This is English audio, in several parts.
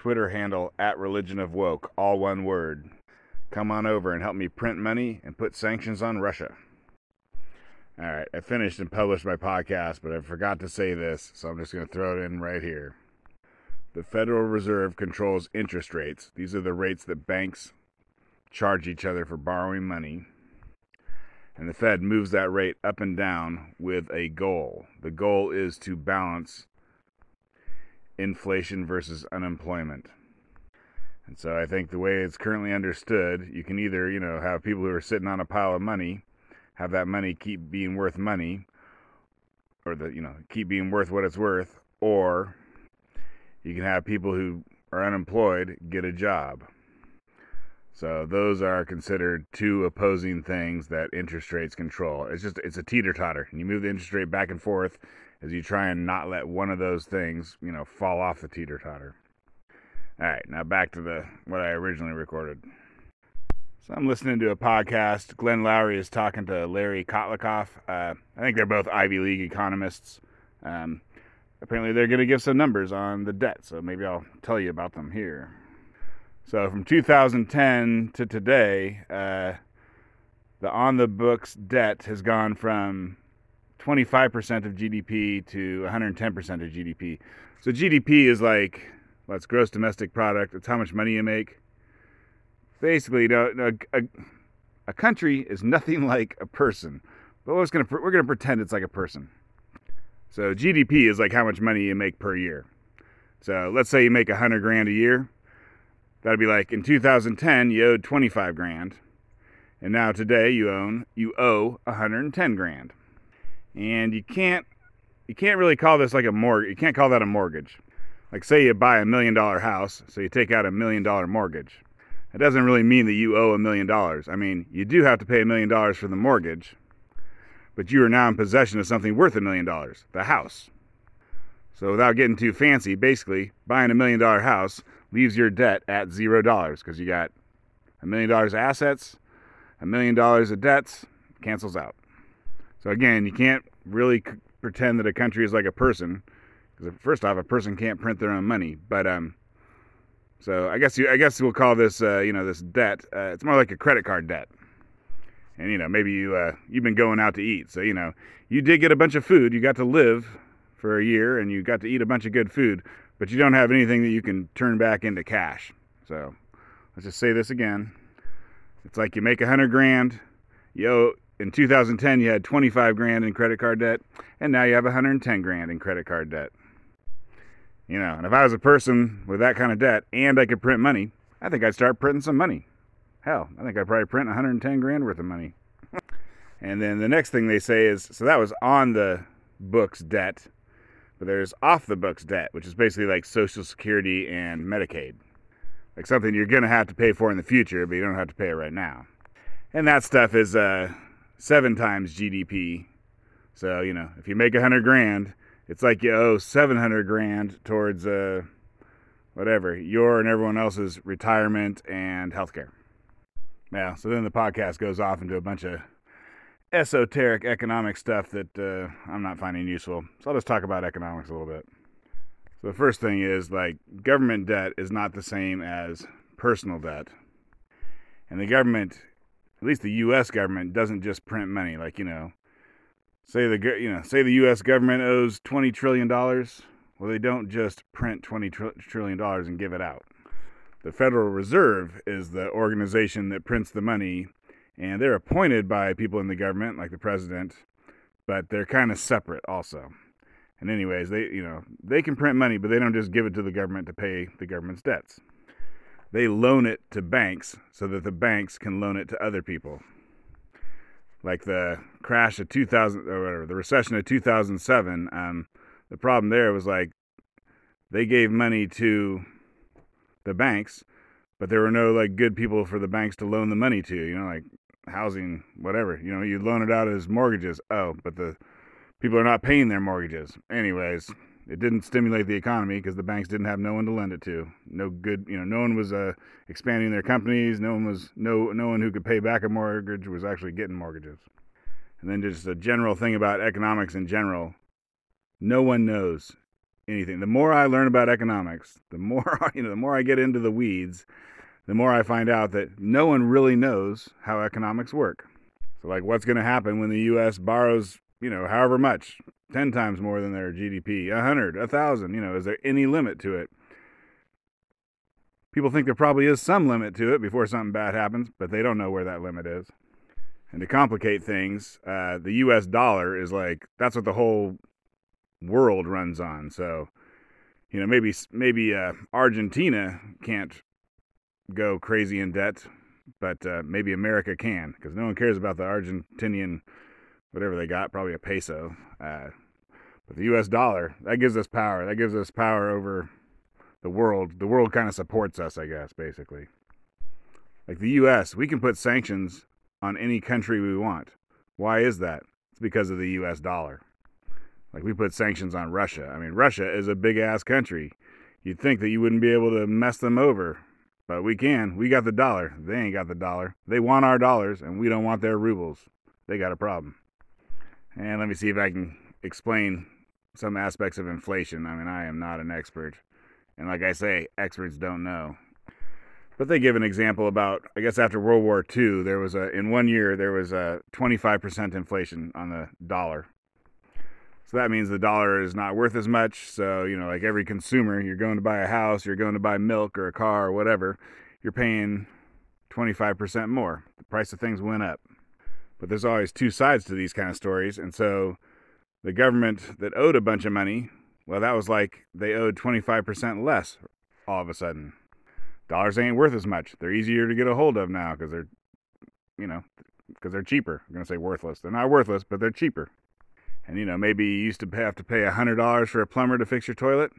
Twitter handle at Religion of Woke, all one word. Come on over and help me print money and put sanctions on Russia. All right, I finished and published my podcast, but I forgot to say this, so I'm just going to throw it in right here. The Federal Reserve controls interest rates. These are the rates that banks charge each other for borrowing money. And the Fed moves that rate up and down with a goal. The goal is to balance inflation versus unemployment. And so I think the way it's currently understood, you can either, you know, have people who are sitting on a pile of money, have that money keep being worth money, or the, you know, keep being worth what it's worth, or you can have people who are unemployed get a job. So those are considered two opposing things that interest rates control. It's just it's a teeter totter, you move the interest rate back and forth as you try and not let one of those things, you know, fall off the teeter totter. All right, now back to the what I originally recorded. So I'm listening to a podcast. Glenn Loury is talking to Larry Kotlikoff. Uh, I think they're both Ivy League economists. Um, apparently, they're going to give some numbers on the debt, so maybe I'll tell you about them here. So from 2010 to today, uh, the on the books debt has gone from 25% of GDP to 110% of GDP. So GDP is like, well, it's gross domestic product. It's how much money you make. Basically, you know, a, a country is nothing like a person, but we're we're gonna pretend it's like a person. So GDP is like how much money you make per year. So let's say you make 100 grand a year. That'd be like in 2010 you owed 25 grand, and now today you own you owe 110 grand and you can't you can't really call this like a mortgage. You can't call that a mortgage. Like say you buy a million dollar house, so you take out a million dollar mortgage. That doesn't really mean that you owe a million dollars. I mean, you do have to pay a million dollars for the mortgage, but you are now in possession of something worth a million dollars, the house. So without getting too fancy, basically buying a million dollar house leaves your debt at zero dollars because you got a million dollars of assets, a million dollars of debts, cancels out. So again, you can't really c- pretend that a country is like a person, because first off, a person can't print their own money. But um, so I guess you, I guess we'll call this, uh, you know, this debt. Uh, it's more like a credit card debt. And you know, maybe you uh, you've been going out to eat, so you know, you did get a bunch of food. You got to live for a year, and you got to eat a bunch of good food, but you don't have anything that you can turn back into cash. So let's just say this again. It's like you make a hundred grand, you owe, in 2010 you had 25 grand in credit card debt and now you have 110 grand in credit card debt. You know and if i was a person with that kind of debt and i could print money i think i'd start printing some money. Hell i think i'd probably print 110 grand worth of money. And then the next thing they say is so that was on the books debt but there's off the books debt which is basically like social security and medicaid. Like something you're going to have to pay for in the future but you don't have to pay it right now. And that stuff is uh, seven times GDP. So you know, if you make a hundred grand, it's like you owe seven hundred grand towards uh, whatever your and everyone else's retirement and healthcare. Yeah. So then the podcast goes off into a bunch of esoteric economic stuff that uh, I'm not finding useful. So I'll just talk about economics a little bit. So the first thing is like government debt is not the same as personal debt. And the government at least the U.S. government doesn't just print money. Like you know, say the you know say the U.S. government owes twenty trillion dollars. Well, they don't just print twenty trillion dollars and give it out. The Federal Reserve is the organization that prints the money, and they're appointed by people in the government, like the president, but they're kind of separate also. And anyways, they you know they can print money, but they don't just give it to the government to pay the government's debts they loan it to banks so that the banks can loan it to other people. Like the crash of 2000 or whatever, the recession of 2007, um, the problem there was like they gave money to the banks, but there were no like good people for the banks to loan the money to, you know, like housing, whatever. You know, you loan it out as mortgages. Oh, but the people are not paying their mortgages. Anyways, it didn't stimulate the economy because the banks didn't have no one to lend it to. No good, you know, no one was uh, expanding their companies. No one was no no one who could pay back a mortgage was actually getting mortgages. And then just a general thing about economics in general. No one knows anything. The more I learn about economics, the more you know, the more I get into the weeds, the more I find out that no one really knows how economics work. So like what's going to happen when the US borrows, you know, however much, 10 times more than their GDP, 100, 1000, you know, is there any limit to it? People think there probably is some limit to it before something bad happens, but they don't know where that limit is. And to complicate things, uh, the US dollar is like, that's what the whole world runs on. So, you know, maybe maybe uh, Argentina can't go crazy in debt, but uh, maybe America can because no one cares about the Argentinian whatever they got, probably a peso. Uh, but the U.S. dollar that gives us power. That gives us power over the world. The world kind of supports us, I guess, basically. Like the U.S., we can put sanctions on any country we want. Why is that? It's because of the U.S. dollar. Like we put sanctions on Russia. I mean, Russia is a big ass country. You'd think that you wouldn't be able to mess them over, but we can. We got the dollar. They ain't got the dollar. They want our dollars, and we don't want their rubles. They got a problem. And let me see if I can explain some aspects of inflation. I mean, I am not an expert. And like I say, experts don't know. But they give an example about, I guess after World War II, there was a, in one year, there was a 25% inflation on the dollar. So that means the dollar is not worth as much. So, you know, like every consumer, you're going to buy a house, you're going to buy milk or a car or whatever, you're paying 25% more. The price of things went up. But there's always two sides to these kind of stories. And so the government that owed a bunch of money, well, that was like they owed 25% less all of a sudden. Dollars ain't worth as much. They're easier to get a hold of now because they're, you know, because they're cheaper. I'm going to say worthless. They're not worthless, but they're cheaper. And you know, maybe you used to have to pay $100 for a plumber to fix your toilet.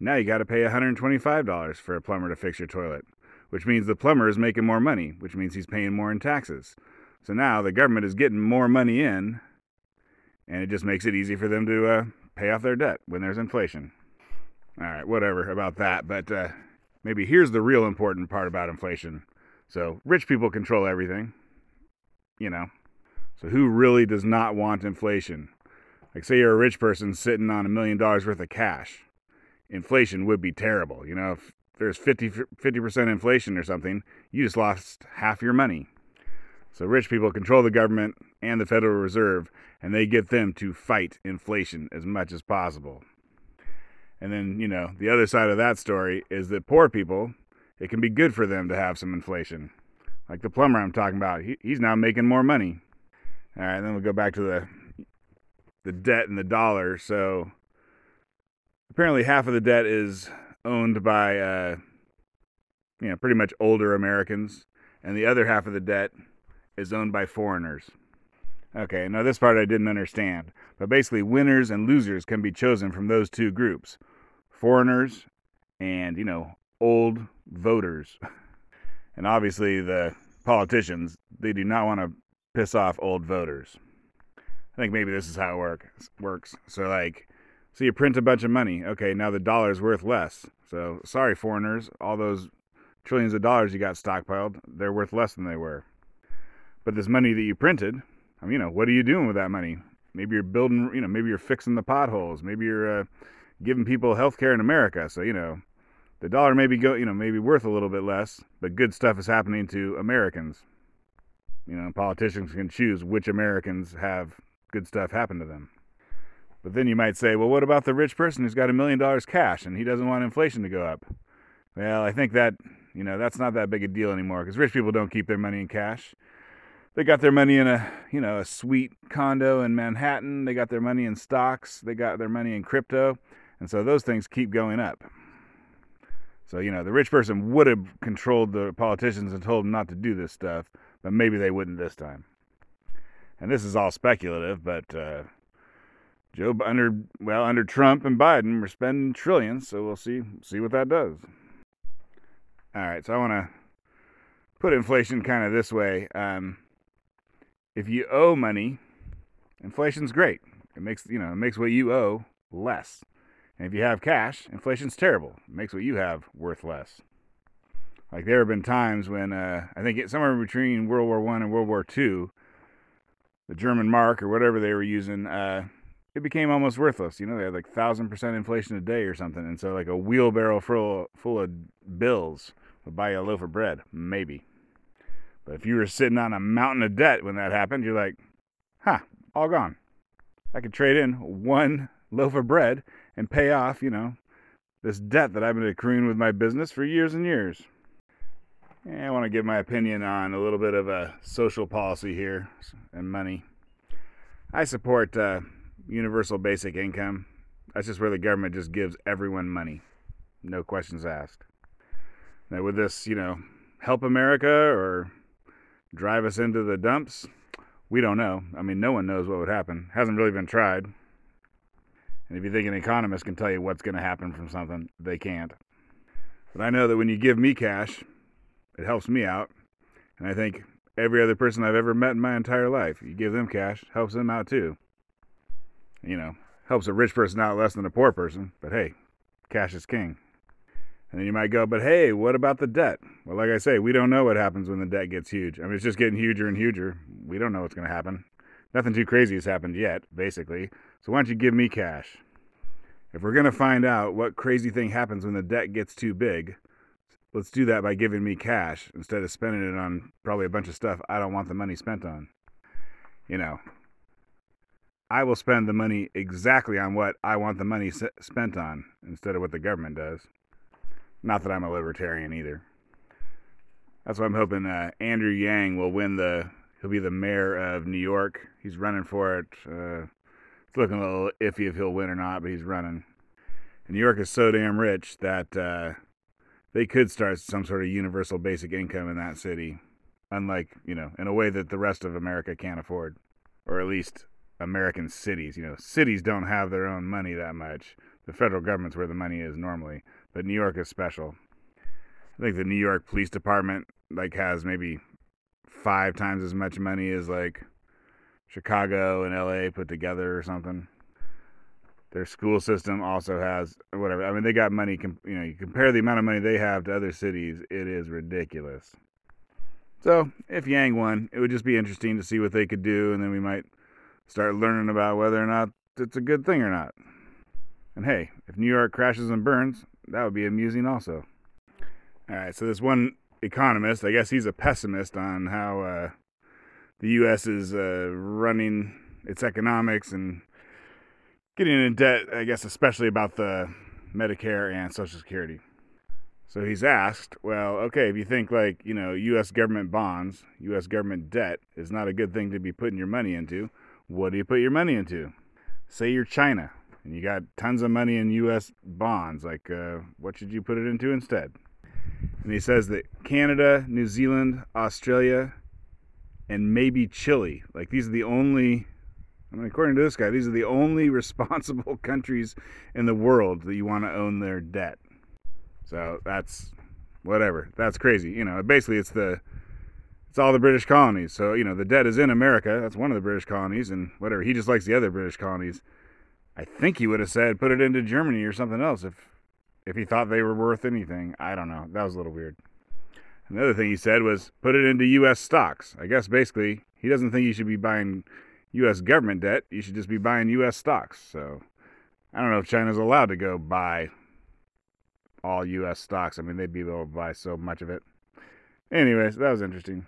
Now you got to pay $125 for a plumber to fix your toilet, which means the plumber is making more money, which means he's paying more in taxes. So now the government is getting more money in, and it just makes it easy for them to uh, pay off their debt when there's inflation. All right, whatever about that, but uh, maybe here's the real important part about inflation. So rich people control everything, you know. So who really does not want inflation? Like, say you're a rich person sitting on a million dollars worth of cash. Inflation would be terrible. You know, if there's 50, 50% inflation or something, you just lost half your money. So, rich people control the government and the Federal Reserve, and they get them to fight inflation as much as possible. And then, you know, the other side of that story is that poor people, it can be good for them to have some inflation. Like the plumber I'm talking about, he, he's now making more money. All right, then we'll go back to the the debt and the dollar. So apparently, half of the debt is owned by, uh, you know, pretty much older Americans, and the other half of the debt is owned by foreigners. Okay, now this part I didn't understand, but basically, winners and losers can be chosen from those two groups foreigners and, you know, old voters. And obviously, the politicians, they do not want to piss off old voters. I think maybe this is how it work, works. So like, so you print a bunch of money. Okay, now the dollar's worth less. So sorry, foreigners, all those trillions of dollars you got stockpiled, they're worth less than they were. But this money that you printed, I mean, you know, what are you doing with that money? Maybe you're building, you know, maybe you're fixing the potholes. Maybe you're uh, giving people health care in America. So you know, the dollar may be go, you know, maybe worth a little bit less, but good stuff is happening to Americans. You know, politicians can choose which Americans have good stuff happen to them. But then you might say, well, what about the rich person who's got a million dollars cash and he doesn't want inflation to go up? Well, I think that, you know, that's not that big a deal anymore because rich people don't keep their money in cash. They got their money in a, you know, a sweet condo in Manhattan. They got their money in stocks. They got their money in crypto. And so those things keep going up. So, you know, the rich person would have controlled the politicians and told them not to do this stuff, but maybe they wouldn't this time and this is all speculative, but uh, Joe under well under Trump and Biden, we're spending trillions, so we'll see see what that does. All right, so I want to put inflation kind of this way: um, if you owe money, inflation's great. It makes you know it makes what you owe less. And if you have cash, inflation's terrible. It makes what you have worth less. Like there have been times when uh, I think it, somewhere between World War One and World War Two, the German mark or whatever they were using, uh, it became almost worthless. You know, they had like thousand percent inflation a day or something, and so like a wheelbarrow full full of bills would buy you a loaf of bread, maybe. But if you were sitting on a mountain of debt when that happened, you're like, huh, all gone. I could trade in one loaf of bread and pay off, you know, this debt that I've been accruing with my business for years and years. And I want to give my opinion on a little bit of a social policy here and money. I support uh, universal basic income. That's just where the government just gives everyone money, no questions asked. Now, would this, you know, help America or drive us into the dumps? We don't know. I mean, no one knows what would happen. Hasn't really been tried. And if you think an economist can tell you what's going to happen from something, they can't. But I know that when you give me cash, it helps me out. And I think every other person I've ever met in my entire life, you give them cash, helps them out too. You know, helps a rich person out less than a poor person, but hey, cash is king. And then you might go, but hey, what about the debt? Well, like I say, we don't know what happens when the debt gets huge. I mean, it's just getting huger and huger. We don't know what's going to happen. Nothing too crazy has happened yet, basically. So why don't you give me cash? If we're going to find out what crazy thing happens when the debt gets too big, let's do that by giving me cash instead of spending it on probably a bunch of stuff I don't want the money spent on. You know, I will spend the money exactly on what I want the money spent on instead of what the government does. Not that I'm a libertarian either. That's why I'm hoping uh, Andrew Yang will win the. He'll be the mayor of New York. He's running for it. Uh, it's looking a little iffy if he'll win or not, but he's running. And New York is so damn rich that uh, they could start some sort of universal basic income in that city, unlike you know, in a way that the rest of America can't afford, or at least American cities. You know, cities don't have their own money that much. The federal government's where the money is normally but New York is special. I think the New York Police Department like has maybe five times as much money as like Chicago and LA put together or something. Their school system also has whatever. I mean, they got money. You know, you compare the amount of money they have to other cities, it is ridiculous. So, if Yang won, it would just be interesting to see what they could do, and then we might start learning about whether or not it's a good thing or not. And hey, if New York crashes and burns, that would be amusing also. All right, so this one economist, I guess he's a pessimist on how uh, the U.S. is uh, running its economics and getting in debt, I guess, especially about the Medicare and Social Security. So he's asked, well, okay, if you think like, you know, U.S. government bonds, U.S. government debt is not a good thing to be putting your money into, what do you put your money into? Say you're China and you got tons of money in U.S. bonds. Like, uh, what should you put it into instead? And he says that Canada, New Zealand, Australia, and maybe Chile, like these are the only, I mean, according to this guy, these are the only responsible countries in the world that you want to own their debt. So that's whatever. That's crazy. You know, basically it's the it's all the British colonies. So, you know, the debt is in America. That's one of the British colonies and whatever. He just likes the other British colonies. I think he would have said put it into Germany or something else if if he thought they were worth anything. I don't know. That was a little weird. Another thing he said was put it into U.S. stocks. I guess basically he doesn't think you should be buying U.S. government debt. You should just be buying U.S. stocks. So I don't know if China's allowed to go buy all U.S. stocks. I mean, they'd be able to buy so much of it. Anyways, that was interesting.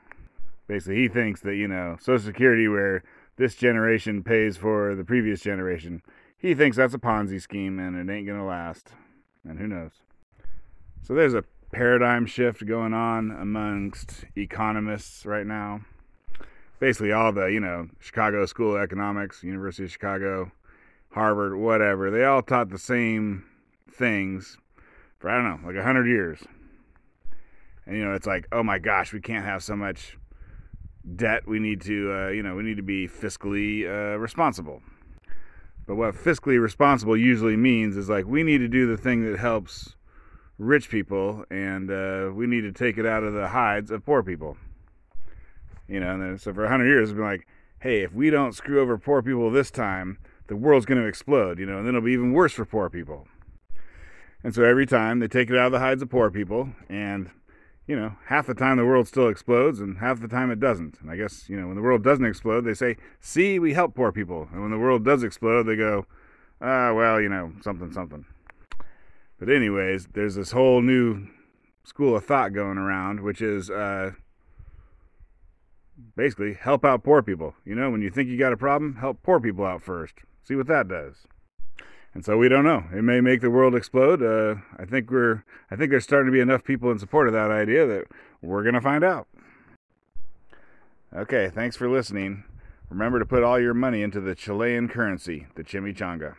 Basically, he thinks that, you know, Social Security, where this generation pays for the previous generation, he thinks that's a Ponzi scheme and it ain't to last. And who knows? So there's a paradigm shift going on amongst economists right now. Basically, all the, you know, Chicago School of Economics, University of Chicago, Harvard, whatever, they all taught the same things for, I don't know, like a 100 years. And, you know, it's like, oh my gosh, we can't have so much debt. We need to, uh, you know, we need to be fiscally uh, responsible. But what fiscally responsible usually means is like we need to do the thing that helps rich people, and uh, we need to take it out of the hides of poor people. You know, and then, so for 100 years, it's been like, hey, if we don't screw over poor people this time, the world's going to explode, you know, and then it'll be even worse for poor people. And so every time they take it out of the hides of poor people, and, you know, half the time the world still explodes and half the time it doesn't. And I guess, you know, when the world doesn't explode, they say, see, we help poor people. And when the world does explode, they go, ah, well, you know, something, something. But, anyways, there's this whole new school of thought going around, which is uh, basically help out poor people. You know, when you think you got a problem, help poor people out first. See what that does. And so we don't know. It may make the world explode. Uh, I think we're. I think there's starting to be enough people in support of that idea that we're gonna find out. Okay, thanks for listening. Remember to put all your money into the Chilean currency, the chimichanga.